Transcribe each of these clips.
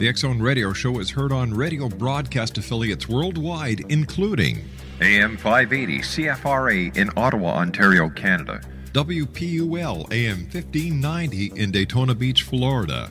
The X Zone Radio Show is heard on radio broadcast affiliates worldwide, including AM 580 CFRA in Ottawa, Ontario, Canada. WPUL AM 1590 in Daytona Beach, Florida,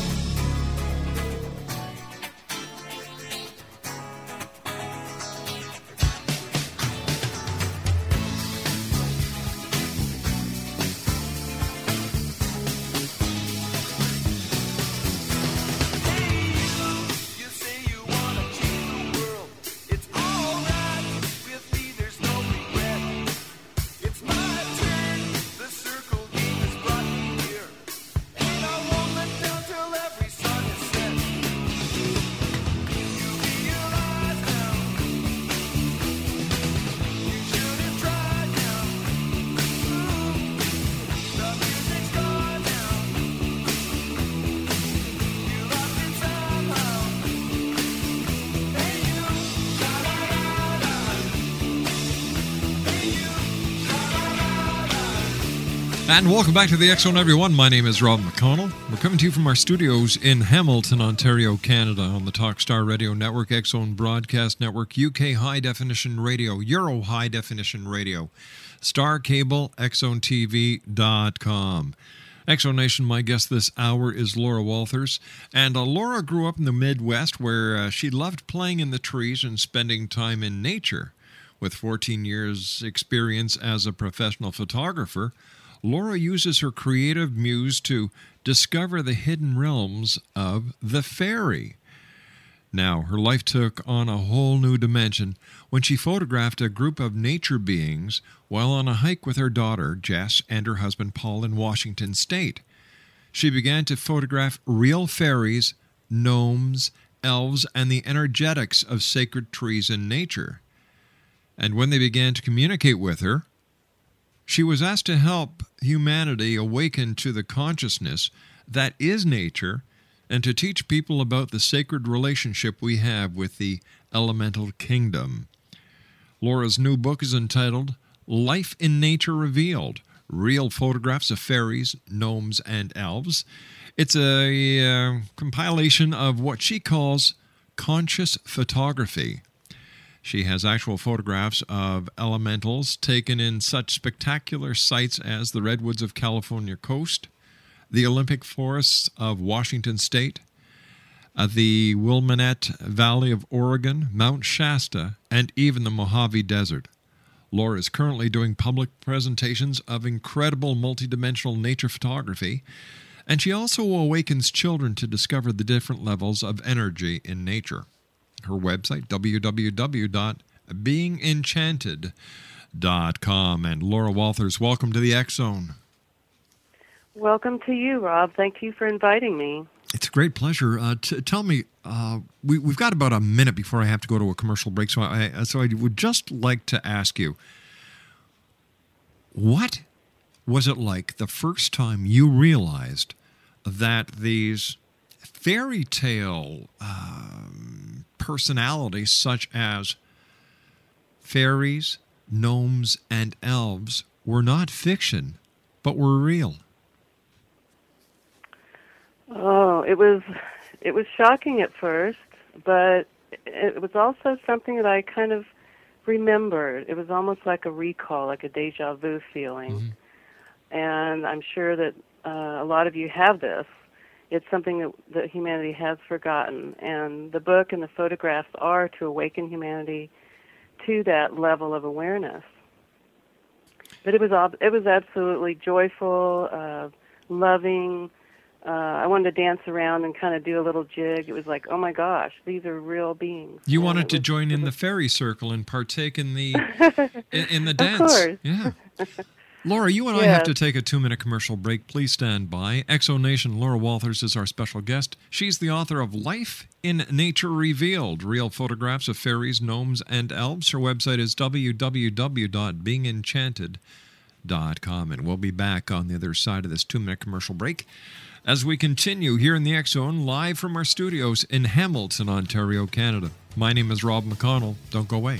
And welcome back to the Zone, everyone. My name is Rob McConnell. We're coming to you from our studios in Hamilton, Ontario, Canada, on the Talkstar Radio Network, Zone Broadcast Network, UK High Definition Radio, Euro High Definition Radio, Star Cable, XZoneTV.com. Exo Nation, my guest this hour is Laura Walthers. And uh, Laura grew up in the Midwest where uh, she loved playing in the trees and spending time in nature. With 14 years' experience as a professional photographer, Laura uses her creative muse to discover the hidden realms of the fairy. Now, her life took on a whole new dimension when she photographed a group of nature beings while on a hike with her daughter, Jess, and her husband, Paul, in Washington state. She began to photograph real fairies, gnomes, elves, and the energetics of sacred trees in nature. And when they began to communicate with her, she was asked to help humanity awaken to the consciousness that is nature and to teach people about the sacred relationship we have with the elemental kingdom. Laura's new book is entitled Life in Nature Revealed Real Photographs of Fairies, Gnomes, and Elves. It's a uh, compilation of what she calls conscious photography. She has actual photographs of elementals taken in such spectacular sites as the redwoods of California coast, the Olympic forests of Washington state, uh, the Willamette Valley of Oregon, Mount Shasta, and even the Mojave Desert. Laura is currently doing public presentations of incredible multidimensional nature photography, and she also awakens children to discover the different levels of energy in nature. Her website, www.beingenchanted.com. And Laura Walthers, welcome to the X Zone. Welcome to you, Rob. Thank you for inviting me. It's a great pleasure. Uh, t- tell me, uh, we, have got about a minute before I have to go to a commercial break, so I, so I would just like to ask you, what was it like the first time you realized that these fairy tale um, personalities, such as fairies, gnomes, and elves, were not fiction, but were real? Oh, it was it was shocking at first, but it was also something that I kind of remembered. It was almost like a recall, like a deja vu feeling. Mm-hmm. And I'm sure that uh, a lot of you have this. It's something that, that humanity has forgotten, and the book and the photographs are to awaken humanity to that level of awareness. But it was it was absolutely joyful, uh, loving, uh, I wanted to dance around and kind of do a little jig. It was like, oh my gosh, these are real beings. You and wanted to was, join in the fairy circle and partake in the in, in, the dance. Of course. Yeah. Laura, you and I have to take a two minute commercial break. Please stand by. Exonation Laura Walthers is our special guest. She's the author of Life in Nature Revealed Real Photographs of Fairies, Gnomes, and Elves. Her website is www.beingenchanted.com. And we'll be back on the other side of this two minute commercial break as we continue here in the Zone, live from our studios in Hamilton, Ontario, Canada. My name is Rob McConnell. Don't go away.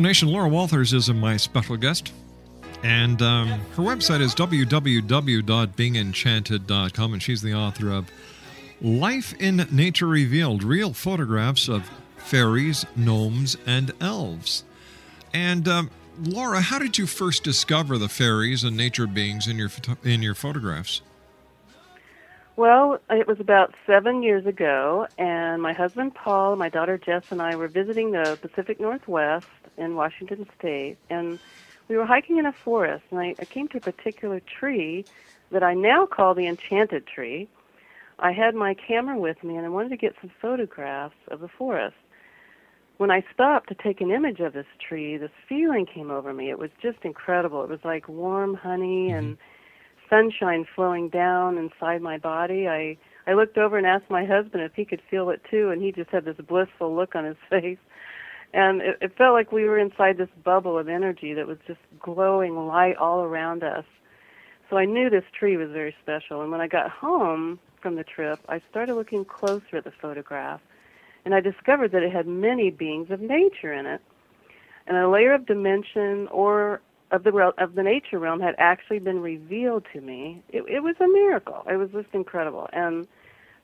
Nation, Laura Walthers is my special guest. And um, her website is www.beingenchanted.com, and she's the author of Life in Nature Revealed Real Photographs of fairies, gnomes, and elves. And um, Laura, how did you first discover the fairies and nature beings in your in your photographs? Well, it was about seven years ago, and my husband Paul, my daughter Jess, and I were visiting the Pacific Northwest in Washington State, and we were hiking in a forest, and I, I came to a particular tree that I now call the Enchanted Tree. I had my camera with me, and I wanted to get some photographs of the forest. When I stopped to take an image of this tree, this feeling came over me. It was just incredible. It was like warm honey mm-hmm. and sunshine flowing down inside my body. I I looked over and asked my husband if he could feel it too, and he just had this blissful look on his face. And it, it felt like we were inside this bubble of energy that was just glowing light all around us. So I knew this tree was very special. And when I got home from the trip, I started looking closer at the photograph, and I discovered that it had many beings of nature in it. And a layer of dimension or of the rel- of the nature realm had actually been revealed to me. It, it was a miracle. It was just incredible, and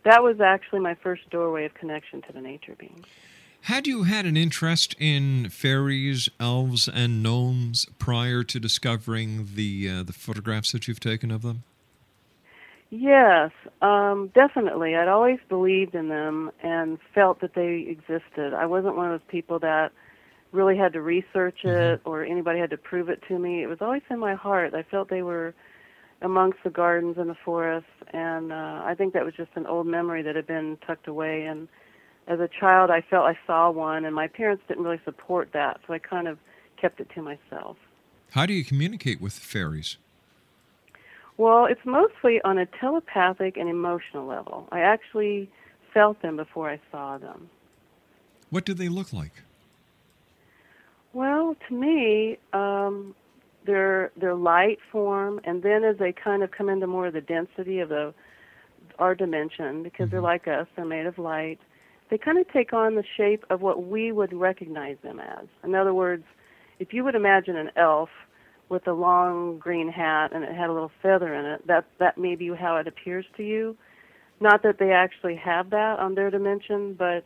that was actually my first doorway of connection to the nature beings. Had you had an interest in fairies, elves, and gnomes prior to discovering the uh, the photographs that you've taken of them? Yes, um, definitely. I'd always believed in them and felt that they existed. I wasn't one of those people that really had to research it Mm-hmm. or anybody had to prove it to me. It was always in my heart. I felt they were amongst the gardens and the forests, and uh, I think that was just an old memory that had been tucked away. And as a child, I felt I saw one, and my parents didn't really support that, so I kind of kept it to myself. How do you communicate with fairies? Well, it's mostly on a telepathic and emotional level. I actually felt them before I saw them. What do they look like? Well, to me, um, they're they're light form, and then as they kind of come into more of the density of the our dimension, because they're like us, they're made of light. They kind of take on the shape of what we would recognize them as. In other words, if you would imagine an elf with a long green hat and it had a little feather in it, that that may be how it appears to you. Not that they actually have that on their dimension, but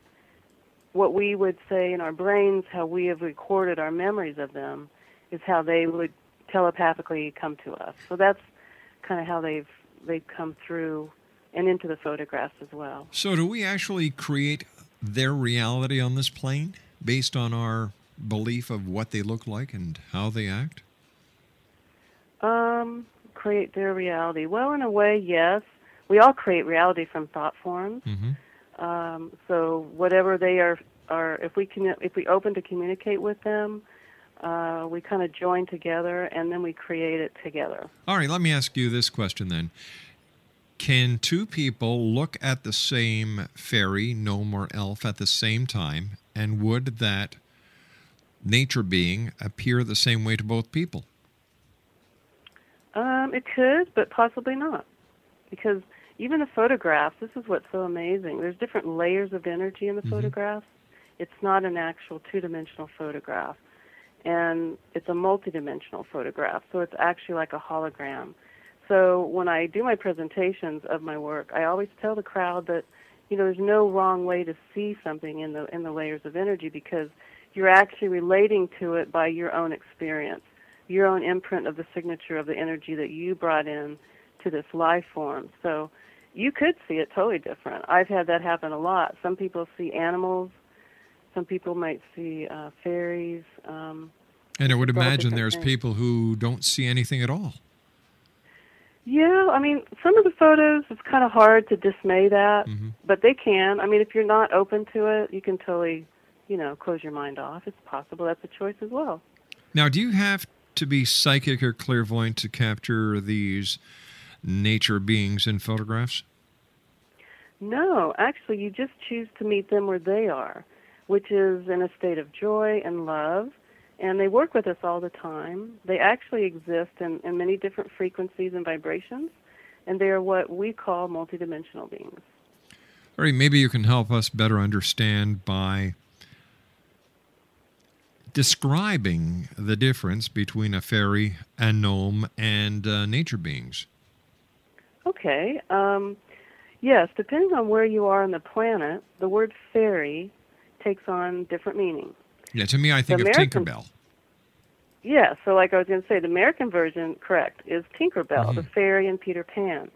what we would say in our brains, how we have recorded our memories of them, is how they would telepathically come to us. So that's kind of how they've they've come through and into the photographs as well. So, do we actually create their reality on this plane based on our belief of what they look like and how they act? Um, create their reality. Well, in a way, yes. We all create reality from thought forms. Mm-hmm. Um, so whatever they are, are if we can, if we open to communicate with them, uh, we kind of join together and then we create it together. All right, let me ask you this question then. Can two people look at the same fairy, gnome, or elf at the same time, and would that nature being appear the same way to both people? Um, it could, but possibly not, because even the photographs. This is what's so amazing. There's different layers of energy in the mm-hmm. photographs. It's not an actual two-dimensional photograph, and it's a multi-dimensional photograph. So it's actually like a hologram. So when I do my presentations of my work, I always tell the crowd that you know there's no wrong way to see something in the in the layers of energy because you're actually relating to it by your own experience, your own imprint of the signature of the energy that you brought in to this life form. So you could see it totally different. I've had that happen a lot. Some people see animals, some people might see uh, fairies. Um, And I would imagine there's things. people who don't see anything at all. Yeah, I mean, some of the photos, it's kind of hard to dismay that, Mm-hmm. but they can. I mean, if you're not open to it, you can totally, you know, close your mind off. It's possible. That's a choice as well. Now, do you have to be psychic or clairvoyant to capture these nature beings in photographs? No, actually, you just choose to meet them where they are, which is in a state of joy and love. And they work with us all the time. They actually exist in, in many different frequencies and vibrations, and they are what we call multidimensional beings. All right, maybe you can help us better understand by describing the difference between a fairy, a gnome, and uh, nature beings. Okay. Um, yes, depending on where you are on the planet, the word fairy takes on different meaning. Yeah, to me, I think The of American- Tinkerbell. Yeah, so like I was going to say, the American version, correct, is Tinkerbell, the fairy in Peter Pan.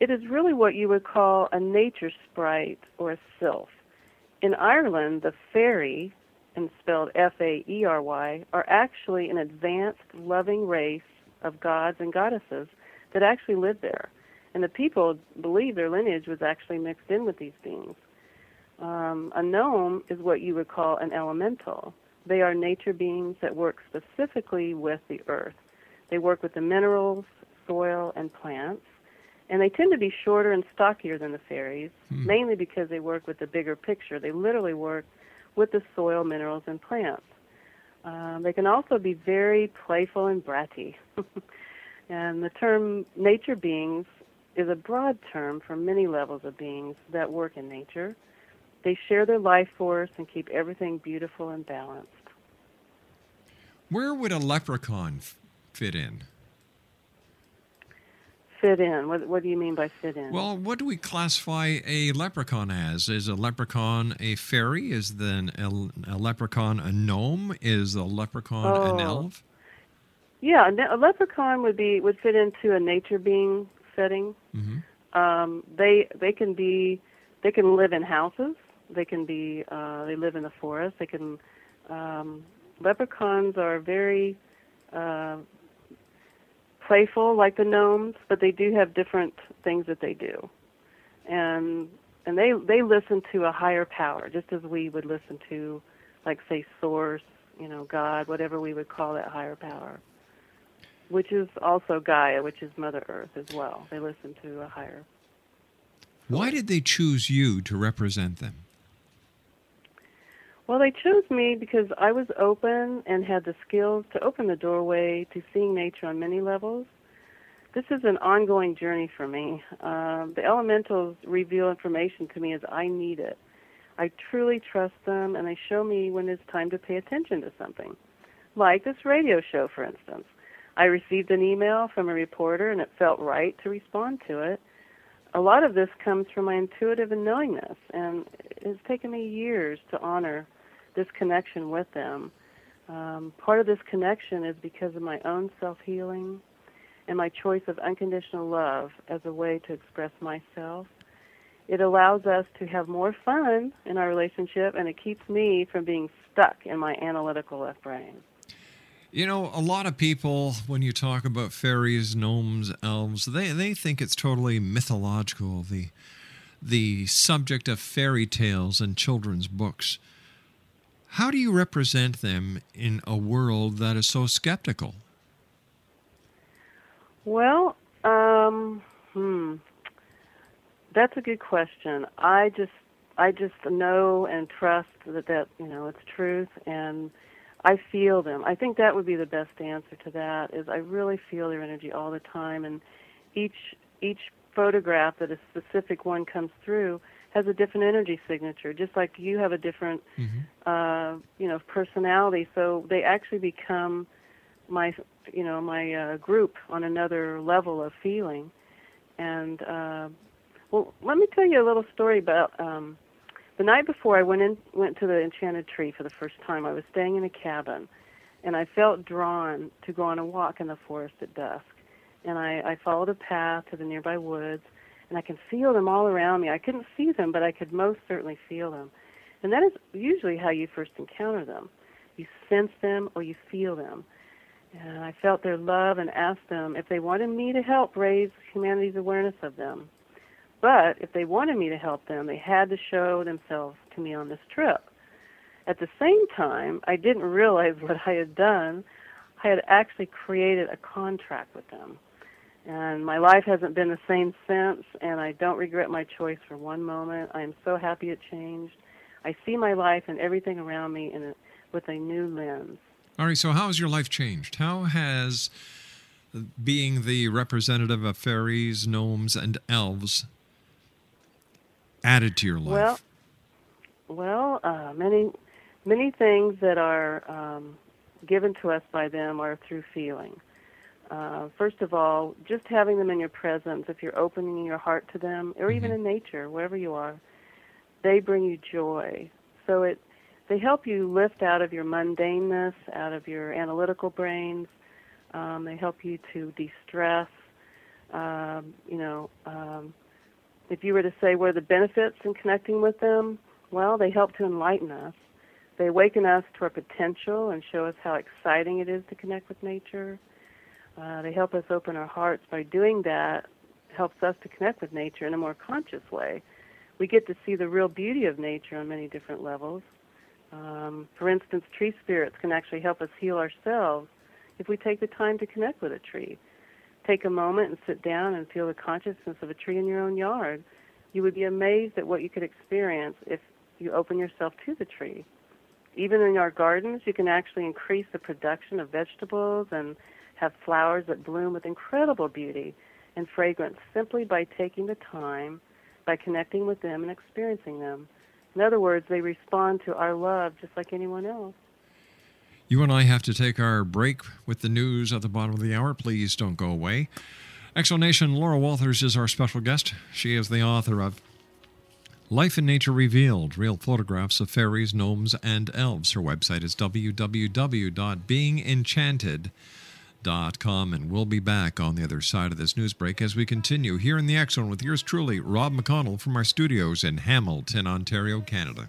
It is really what you would call a nature sprite or a sylph. In Ireland, the fairy, and spelled F-A-E-R-Y, are actually an advanced, loving race of gods and goddesses that actually live there. And the people believe their lineage was actually mixed in with these beings. Um, a gnome is what you would call an elemental. They are nature beings that work specifically with the earth. They work with the minerals, soil, and plants. And they tend to be shorter and stockier than the fairies, mainly because they work with the bigger picture. They literally work with the soil, minerals, and plants. Um, they can also be very playful and bratty. and the term nature beings is a broad term for many levels of beings that work in nature. They share their life force and keep everything beautiful and balanced. Where would a leprechaun f- fit in? Fit in. What, what do you mean by fit in? Well, what do we classify a leprechaun as? Is a leprechaun a fairy? Is then a, a leprechaun a gnome? Is a leprechaun an Oh. elf? Yeah, a leprechaun would be would fit into a nature being setting. Mm-hmm. Um, they they can be they can live in houses. They can be uh, they live in the forest. They can um, leprechauns are very uh, playful like the gnomes, but they do have different things that they do, and and they they listen to a higher power, just as we would listen to, like say source, you know, God, whatever we would call that higher power, which is also Gaia, which is Mother Earth as well. They listen to a higher Why did they choose you to represent them? Well, they chose me because I was open and had the skills to open the doorway to seeing nature on many levels. This is an ongoing journey for me. Um, the elementals reveal information to me as I need it. I truly trust them, and they show me when it's time to pay attention to something. Like this radio show, for instance. I received an email from a reporter, and it felt right to respond to it a lot of this comes from my intuitive and knowingness, and it's taken me years to honor this connection with them. Um, part of this connection is because of my own self healing and my choice of unconditional love as a way to express myself. It allows us to have more fun in our relationship, and it keeps me from being stuck in my analytical left brain. You know, a lot of people, when you talk about fairies, gnomes, elves, they, they think it's totally mythological, the, the subject of fairy tales and children's books. How do you represent them in a world that is so skeptical? Well, um, hmm, that's a good question. I just, I just know and trust that that you know it's truth, and I feel them. I think that would be the best answer to that. Is I really feel their energy all the time, and each each photograph that a specific one comes through has a different energy signature, just like you have a different, uh, you know, personality. So they actually become my you know my uh, group on another level of feeling and uh, well let me tell you a little story about um, the night before I went in went to the enchanted tree for the first time. I was staying in a cabin and I felt drawn to go on a walk in the forest at dusk. And I, I followed a path to the nearby woods and I can feel them all around me. I couldn't see them but I could most certainly feel them. And that is usually how you first encounter them. You sense them or you feel them. And I felt their love and asked them if they wanted me to help raise humanity's awareness of them. But if they wanted me to help them, they had to show themselves to me on this trip. At the same time, I didn't realize what I had done. I had actually created a contract with them. And my life hasn't been the same since, and I don't regret my choice for one moment. I am so happy it changed. I see my life and everything around me in a, with a new lens. All right, so how has your life changed? How has being the representative of fairies, gnomes, and elves added to your life? Well, well, uh, many, many things that are um, given to us by them are through feeling. Uh, first of all, just having them in your presence, if you're opening your heart to them, or even in nature, wherever you are, they bring you joy. so it they help you lift out of your mundaneness, out of your analytical brains. Um, they help you to de-stress. Um, you know, um, if you were to say what are the benefits in connecting with them, well, they help to enlighten us. They awaken us to our potential and show us how exciting it is to connect with nature. Uh, they help us open our hearts. By doing that, helps us to connect with nature in a more conscious way. We get to see the real beauty of nature on many different levels. Um, for instance, tree spirits can actually help us heal ourselves if we take the time to connect with a tree. Take a moment and sit down and feel the consciousness of a tree in your own yard. You would be amazed at what you could experience if you open yourself to the tree. Even in our gardens, you can actually increase the production of vegetables and have flowers that bloom with incredible beauty and fragrance simply by taking the time, by connecting with them and experiencing them. In other words, they respond to our love just like anyone else. You and I have to take our break with the news at the bottom of the hour. Please don't go away. Exonation Laura Walthers is our special guest. She is the author of Life in Nature Revealed Real Photographs of Fairies, Gnomes, and Elves. Her website is www.beingenchanted.com. And we'll be back on the other side of this news break as we continue here in the Zone with yours truly, Rob McConnell, from our studios in Hamilton, Ontario, Canada.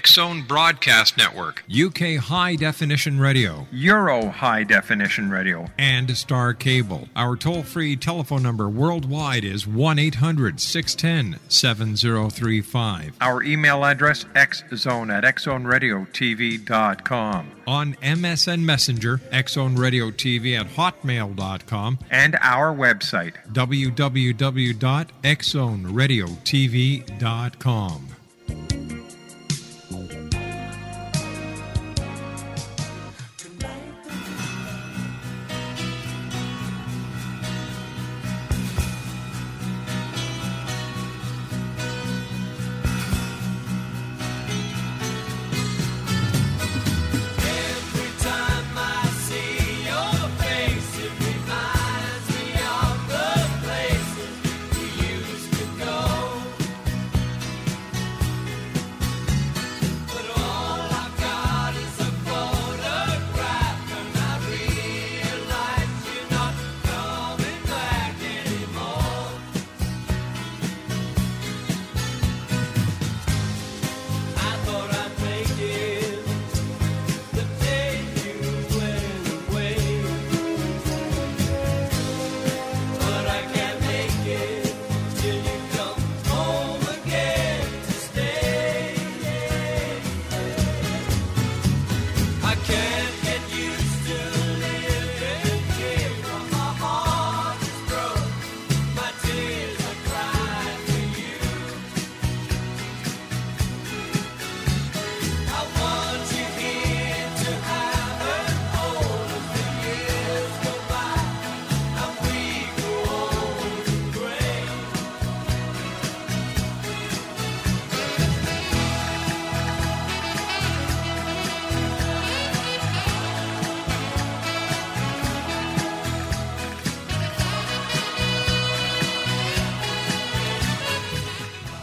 X Zone Broadcast Network, UK High Definition Radio, Euro High Definition Radio, and Star Cable. Our toll free telephone number worldwide is 1 800 610 7035. Our email address xzone at xzoneradiotv.com. On MSN Messenger, XZone at hotmail.com, and our website www.xzoneradiotv.com.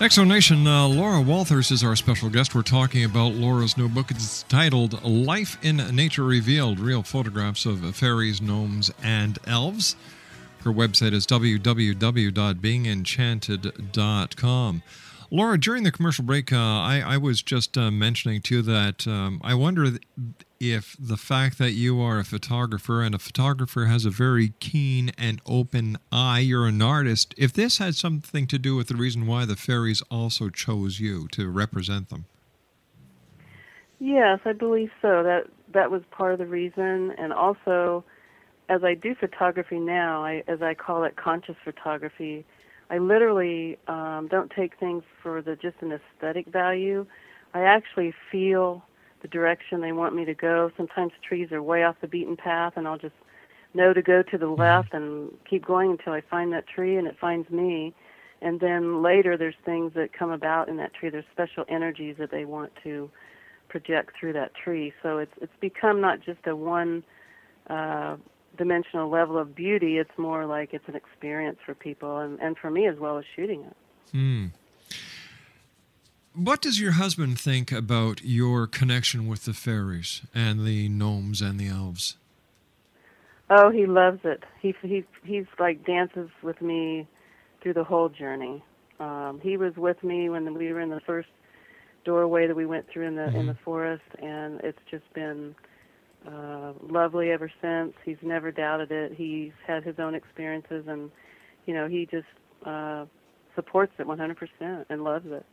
Exonation, uh, Laura Walthers is our special guest. We're talking about Laura's new book. It's titled Life in Nature Revealed Real Photographs of Fairies, Gnomes, and Elves. Her website is www.beingenchanted.com. Laura, during the commercial break, uh, I, I was just uh, mentioning to you that um, I wonder if the fact that you are a photographer and a photographer has a very keen and open eye, you're an artist, if this had something to do with the reason why the fairies also chose you to represent them. Yes, I believe so. That that was part of the reason, and also, as I do photography now, I, as I call it, conscious photography. I literally um, don't take things for the just an aesthetic value. I actually feel the direction they want me to go. Sometimes trees are way off the beaten path, and I'll just know to go to the left and keep going until I find that tree and it finds me. And then later, there's things that come about in that tree. There's special energies that they want to project through that tree. So it's it's become not just a one uh, dimensional level of beauty. It's more like it's an experience for people and, and for me as well as shooting it. Hmm. What does your husband think about your connection with the fairies and the gnomes and the elves? Oh, he loves it. He he he's like dances with me through the whole journey. Um, he was with me when we were in the first doorway that we went through in the in the forest, and it's just been uh, lovely ever since. He's never doubted it. He's had his own experiences, and you know he just uh, supports it 100% and loves it.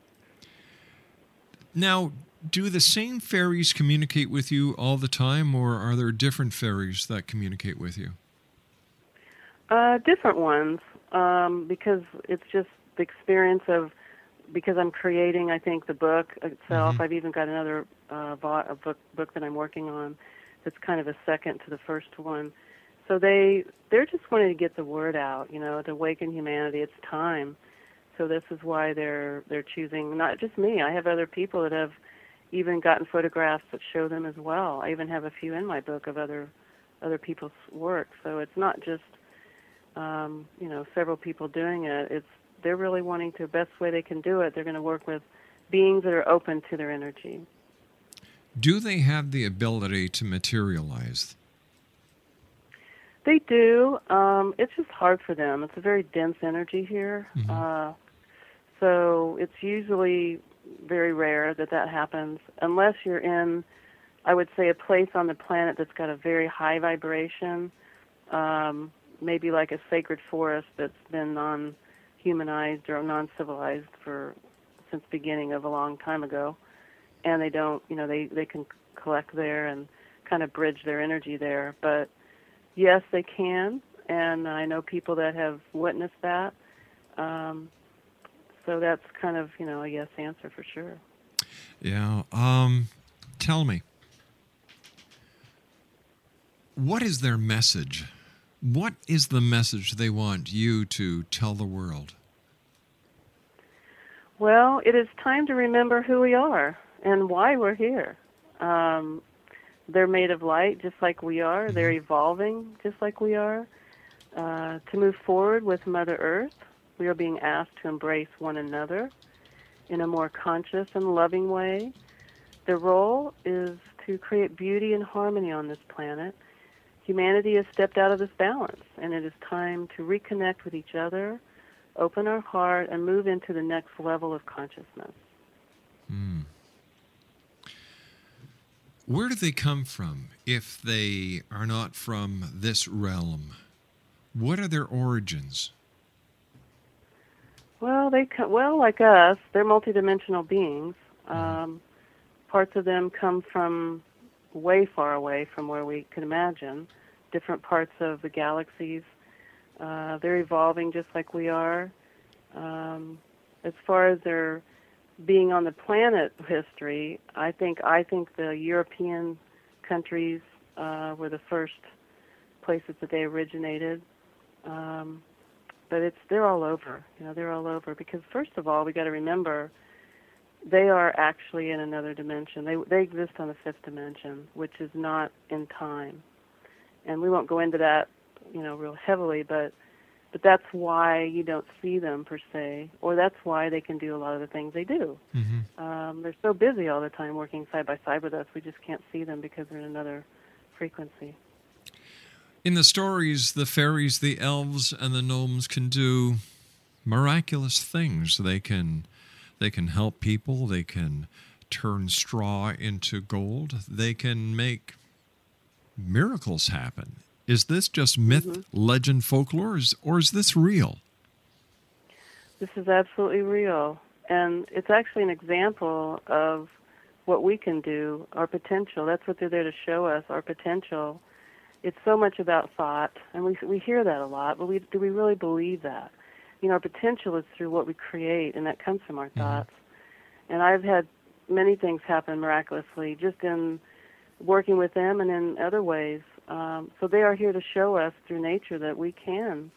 Now, do the same fairies communicate with you all the time, or are there different fairies that communicate with you? Uh, different ones, um, because it's just the experience of because I'm creating. I think the book itself. I've even got another uh, a book book that I'm working on that's kind of a second to the first one. So they they're just wanting to get the word out, you know, to awaken humanity. It's time. So this is why they're they're choosing not just me. I have other people that have even gotten photographs that show them as well. I even have a few in my book of other other people's work. So it's not just um, you know several people doing it. It's they're really wanting to best way they can do it. They're going to work with beings that are open to their energy. Do they have the ability to materialize? They do. Um, it's just hard for them. It's a very dense energy here. Uh, so it's usually very rare that that happens unless you're in, I would say, a place on the planet that's got a very high vibration, um, maybe like a sacred forest that's been non-humanized or non-civilized for since beginning of a long time ago, and they don't, you know, they they can collect there and kind of bridge their energy there, but yes, they can, and I know people that have witnessed that. Um, so that's kind of, you know, a yes answer for sure. Yeah. Um, tell me, what is their message? What is the message they want you to tell the world? Well, it is time to remember who we are and why we're here. Um, they're made of light just like we are. They're evolving just like we are. Uh, to move forward with Mother Earth, we are being asked to embrace one another in a more conscious and loving way. Their role is to create beauty and harmony on this planet. Humanity has stepped out of this balance, and it is time to reconnect with each other, open our heart, and move into the next level of consciousness. Where do they come from if they are not from this realm? What are their origins? Well, they co- well like us, they're multidimensional beings. Um, parts of them come from way far away from where we can imagine, different parts of the galaxies. Uh, they're evolving just like we are. Um, as far as their being on the planet history, I think I think the European countries uh, were the first places that they originated. Um, but it's they're all over. You know, they're all over because first of all, we got to remember they are actually in another dimension. They they exist on the fifth dimension, which is not in time. And we won't go into that, you know, real heavily, but but that's why you don't see them per se, or that's why they can do a lot of the things they do. Um, they're so busy all the time working side by side with us, we just can't see them because they're in another frequency. In the stories, the fairies, the elves, and the gnomes can do miraculous things. They can they can help people, they can turn straw into gold, they can make miracles happen. Is this just myth, legend, folklore, or is, or is this real? This is absolutely real. And it's actually an example of what we can do, our potential. That's what they're there to show us, our potential. It's so much about thought, and we we hear that a lot, but we do we really believe that? you know, our potential is through what we create, and that comes from our Mm-hmm. thoughts. And I've had many things happen miraculously just in working with them and in other ways. Um, so they are here to show us through nature that we can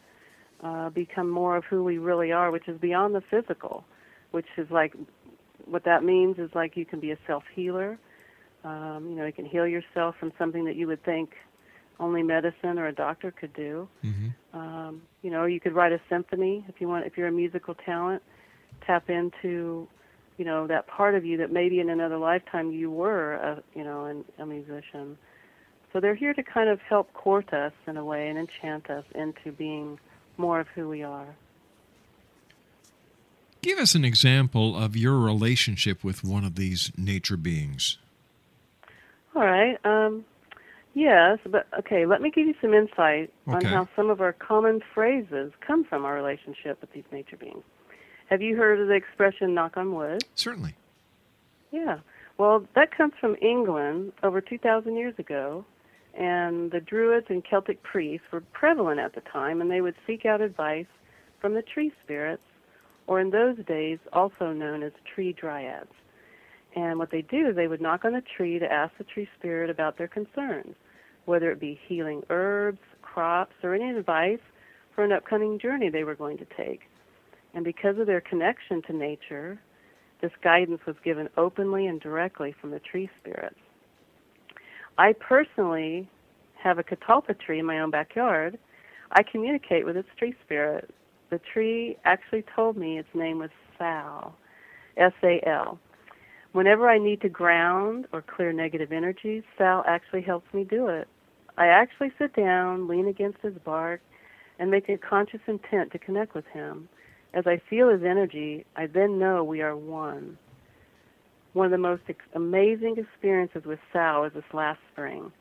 uh, become more of who we really are, which is beyond the physical, which is like what that means is like you can be a self healer. Um, you know, you can heal yourself from something that you would think only medicine or a doctor could do. Mm-hmm. Um, you know, you could write a symphony if you want. If you're a musical talent, tap into, you know, that part of you that maybe in another lifetime you were, a, you know, an, a musician. So they're here to kind of help court us in a way and enchant us into being more of who we are. Give us an example of your relationship with one of these nature beings. All right. Um, yes, but okay. Let me give you some insight on how some of our common phrases come from our relationship with these nature beings. Have you heard of the expression "knock on wood"? Certainly. Yeah. Well, that comes from England over 2,000 years ago, and the Druids and Celtic priests were prevalent at the time, and they would seek out advice from the tree spirits, or in those days also known as tree dryads. And what they do is they would knock on the tree to ask the tree spirit about their concerns, whether it be healing herbs, crops, or any advice for an upcoming journey they were going to take. And because of their connection to nature, this guidance was given openly and directly from the tree spirits. I personally have a catalpa tree in my own backyard. I communicate with its tree spirit. The tree actually told me its name was Sal, S A L. Whenever I need to ground or clear negative energies, Sal actually helps me do it. I actually sit down, lean against his bark, and make a conscious intent to connect with him. As I feel his energy, I then know we are one. One of the most ex- amazing experiences with Sal was this last spring.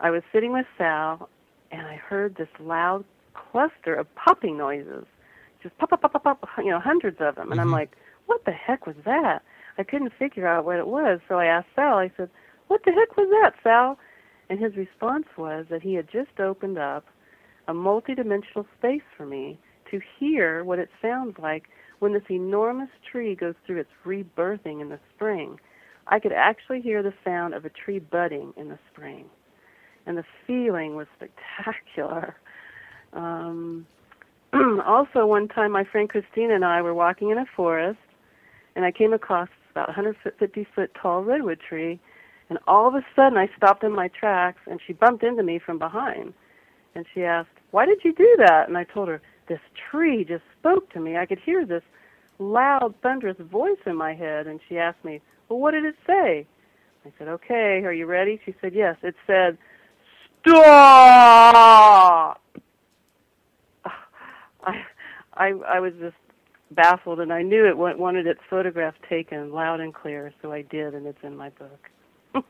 I was sitting with Sal, and I heard this loud cluster of popping noises, just pop, pop, pop, pop, pop, you know, hundreds of them. And I'm mm-hmm. like, what the heck was that? I couldn't figure out what it was, so I asked Sal. I said, "What the heck was that, Sal?" And his response was that he had just opened up a multidimensional space for me to hear what it sounds like when this enormous tree goes through its rebirthing in the spring. I could actually hear the sound of a tree budding in the spring. And the feeling was spectacular. Um, also, one time my friend Christina and I were walking in a forest, and I came across about 150 foot tall redwood tree, and all of a sudden I stopped in my tracks, and she bumped into me from behind. And she asked, Why did you do that? And I told her, This tree just spoke to me. I could hear this loud, thunderous voice in my head. And she asked me, Well, what did it say? I said, Okay, are you ready? She said, Yes. It said, Stop! I, I, I was just baffled, and I knew it wa- wanted its photograph taken loud and clear, so I did, and it's in my book.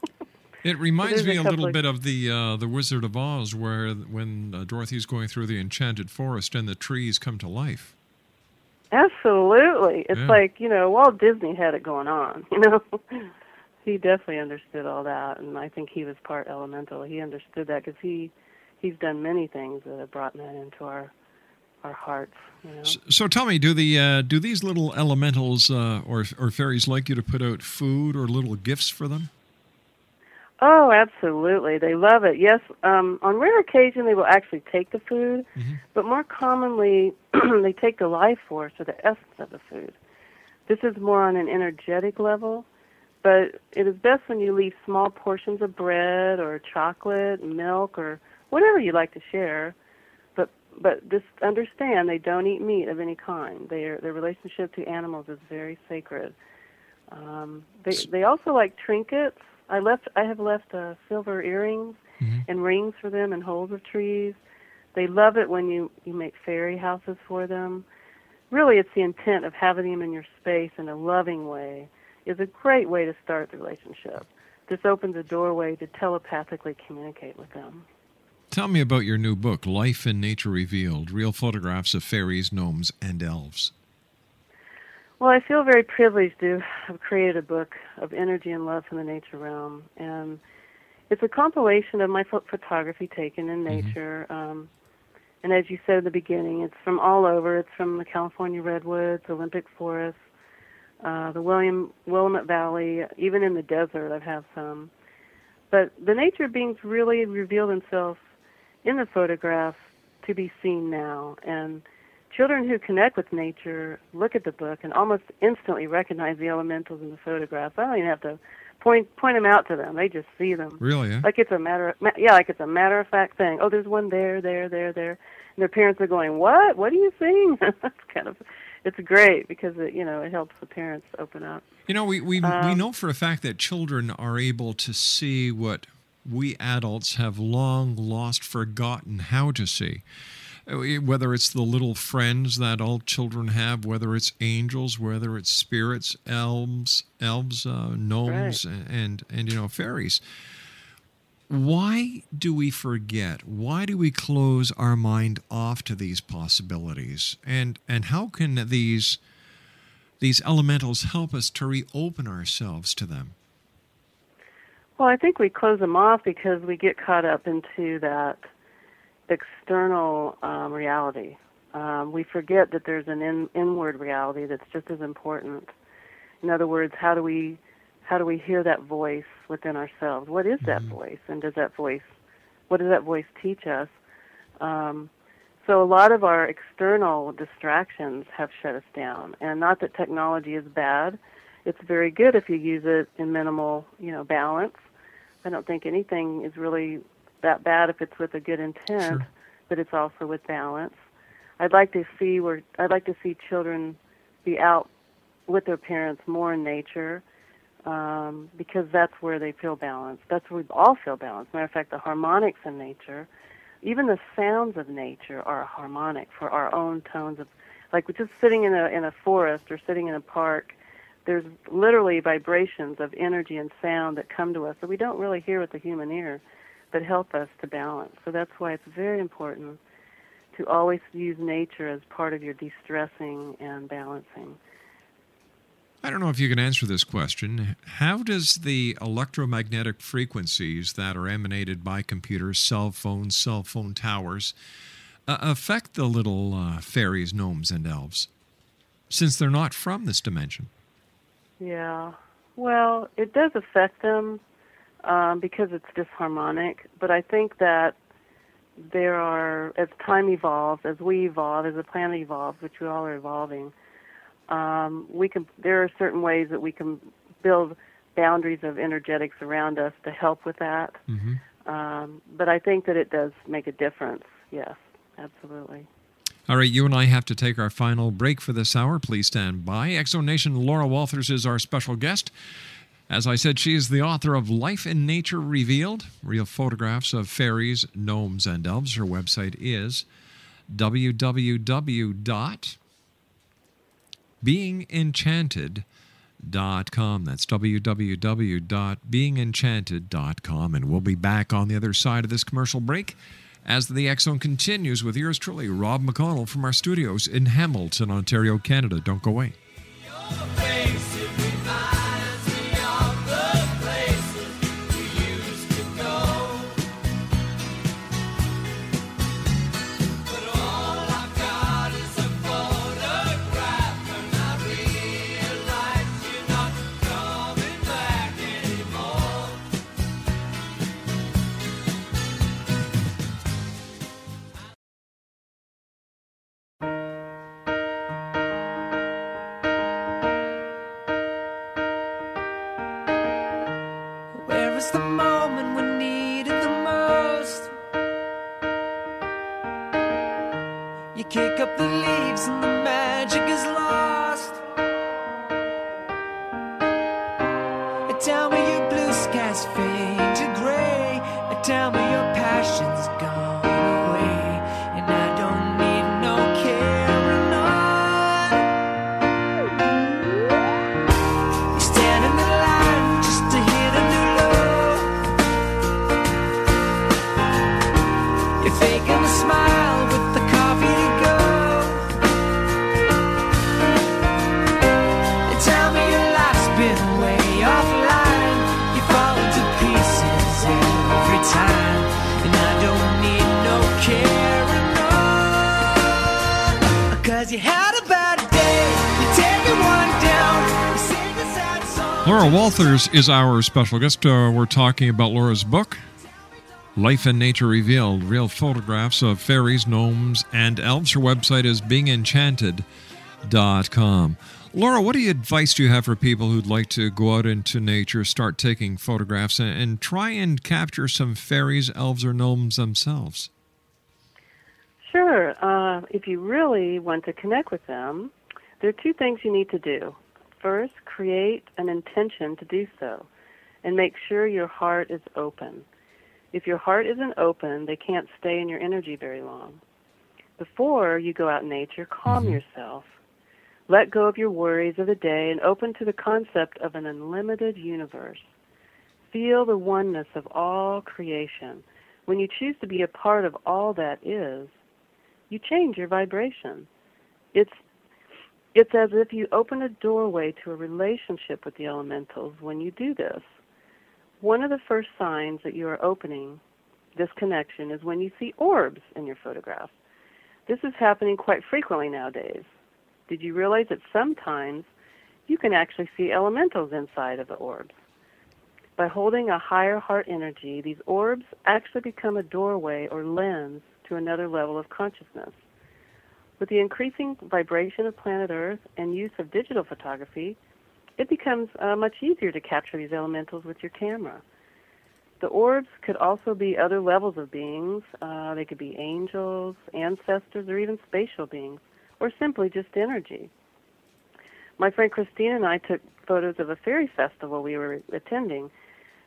It reminds there's me a a little of- bit of the uh, the Wizard of Oz, where when uh, Dorothy's going through the enchanted forest and the trees come to life. Absolutely. It's Yeah. like, you know, Walt Disney had it going on, you know. he definitely understood all that, and I think he was part elemental. He understood that because he he's done many things that have brought that into our our hearts, you know. So tell me, do the uh, do these little elementals uh, or or fairies like you to put out food or little gifts for them? Oh, absolutely. They love it. Yes, um, on rare occasion they will actually take the food, but more commonly they take the life force or the essence of the food. This is more on an energetic level, but it is best when you leave small portions of bread or chocolate, milk, or whatever you like to share. But but just understand they don't eat meat of any kind. Their their relationship to animals is very sacred. Um, they they also like trinkets. I left I have left uh, silver earrings and rings for them and holes of trees. They love it when you you make fairy houses for them. Really, it's the intent of having them in your space in a loving way is a great way to start the relationship. This opens a doorway to telepathically communicate with them. Tell me about your new book, Life in Nature Revealed: Real Photographs of Fairies, Gnomes, and Elves. Well, I feel very privileged to have created a book of energy and love from the nature realm, and it's a compilation of my photography taken in nature, um, And as you said at the beginning, it's from all over. It's from the California redwoods, Olympic forests, uh, the William Willamette Valley, even in the desert. I've had some. But the nature beings really reveal themselves in the photographs to be seen now. And children who connect with nature look at the book and almost instantly recognize the elementals in the photographs. I don't even have to point point them out to them; they just see them. Really? Eh? Like it's a matter, of, yeah, like it's a matter of fact thing. Oh, there's one there, there, there, there, and their parents are going, "What? What are you seeing?" That's kind of, it's great because it, you know, it helps the parents open up. You know, we we, we Um, know for a fact that children are able to see what we adults have long lost, forgotten how to see. Whether it's the little friends that all children have, whether it's angels, whether it's spirits, elves, elves, uh, gnomes, Right. and and you know fairies. Why do we forget? Why do we close our mind off to these possibilities? And and how can these these elementals help us to reopen ourselves to them? Well, I think we close them off because we get caught up into that external um, reality. Um, we forget that there's an in, inward reality that's just as important. In other words, how do we how do we hear that voice within ourselves? What is that voice, and does that voice what does that voice teach us? Um, so a lot of our external distractions have shut us down, and not that technology is bad. It's very good if you use it in minimal, you know, balance. I don't think anything is really that bad if it's with a good intent, but it's also with balance. I'd like to see where I'd like to see children be out with their parents more in nature um, because that's where they feel balanced. That's where we all feel balanced. Matter of fact, the harmonics in nature, even the sounds of nature, are harmonic for our own tones of, like we're just sitting in a in a forest or sitting in a park. There's literally vibrations of energy and sound that come to us that we don't really hear with the human ear, but help us to balance. So that's why it's very important to always use nature as part of your de-stressing and balancing. I don't know if you can answer this question. How does the electromagnetic frequencies that are emanated by computers, cell phones, cell phone towers uh, affect the little uh, fairies, gnomes, and elves? Since they're not from this dimension. Yeah. Well, it does affect them um, because it's disharmonic, but I think that there are, as time evolves, as we evolve, as the planet evolves, which we all are evolving, um, we can. There are certain ways that we can build boundaries of energetics around us to help with that. Mm-hmm. Um, but I think that it does make a difference. Yes, absolutely. All right, you and I have to take our final break for this hour. Please stand by. Exonation Laura Walthers is our special guest. As I said, she is the author of Life in Nature Revealed, real photographs of fairies, gnomes, and elves. Her website is www.beingenchanted.com. That's www.beingenchanted.com. And we'll be back on the other side of this commercial break as the Zone continues with yours truly, Rob McConnell from our studios in Hamilton, Ontario, Canada. Don't go away. Laura Walthers is our special guest. Uh, we're talking about Laura's book, Life in Nature Revealed Real Photographs of Fairies, Gnomes, and Elves. Her website is beingenchanted.com. Laura, what advice do you have for people who'd like to go out into nature, start taking photographs, and, and try and capture some fairies, elves, or gnomes themselves? Sure. Uh, if you really want to connect with them, there are two things you need to do first create an intention to do so and make sure your heart is open. If your heart isn't open, they can't stay in your energy very long. Before you go out in nature, calm Mm-hmm. yourself. Let go of your worries of the day and open to the concept of an unlimited universe. Feel the oneness of all creation. When you choose to be a part of all that is, you change your vibration. It's it's as if you open a doorway to a relationship with the elementals when you do this. One of the first signs that you are opening this connection is when you see orbs in your photograph. This is happening quite frequently nowadays. Did you realize that sometimes you can actually see elementals inside of the orbs? By holding a higher heart energy, these orbs actually become a doorway or lens to another level of consciousness. With the increasing vibration of planet Earth and use of digital photography, it becomes uh, much easier to capture these elementals with your camera. The orbs could also be other levels of beings. Uh, they could be angels, ancestors, or even spatial beings, or simply just energy. My friend Christina and I took photos of a fairy festival we were attending,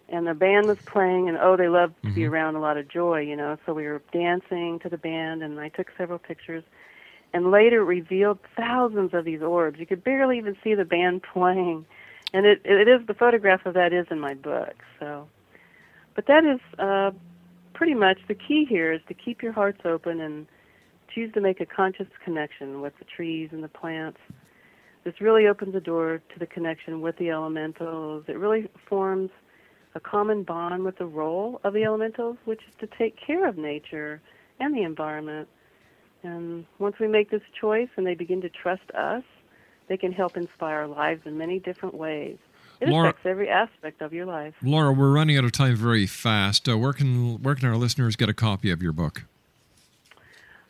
and the band was playing, and oh, they love to be around a lot of joy, you know. So we were dancing to the band, and I took several pictures and later revealed thousands of these orbs. You could barely even see the band playing, and it it is the photograph of that is in my book. So, but that is uh, pretty much the key here is to keep your hearts open and choose to make a conscious connection with the trees and the plants. This really opens the door to the connection with the elementals. It really forms a common bond with the role of the elementals, which is to take care of nature and the environment. And once we make this choice and they begin to trust us, they can help inspire our lives in many different ways. It Laura- affects every aspect of your life. Laura, we're running out of time very fast. Uh, where can where can our listeners get a copy of your book?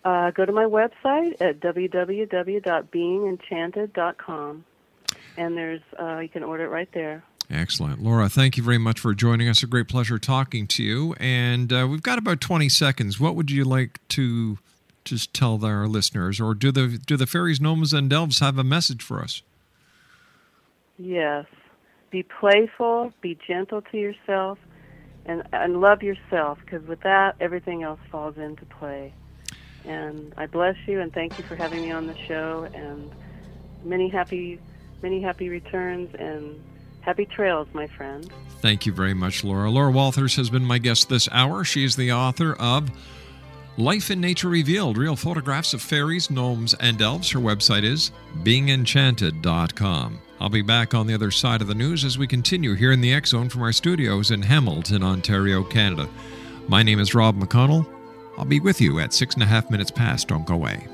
Uh, go to my website at www.beingenchanted.com, and there's uh, you can order it right there. Excellent. Laura, thank you very much for joining us. A great pleasure talking to you. And uh, we've got about 20 seconds. What would you like to just tell our listeners? Or do the, do the fairies, gnomes, and elves have a message for us? Yes, be playful, be gentle to yourself, and and love yourself because with that everything else falls into play. And I bless you and thank you for having me on the show and many happy many happy returns and happy trails, my friend. Thank you very much, Laura. Laura Walthers has been my guest this hour. She is the author of Life in Nature Revealed Real Photographs of Fairies, Gnomes, and Elves. Her website is beingenchanted.com. I'll be back on the other side of the news as we continue here in the X Zone from our studios in Hamilton, Ontario, Canada. My name is Rob McConnell. I'll be with you at six and a half minutes past. Don't go away.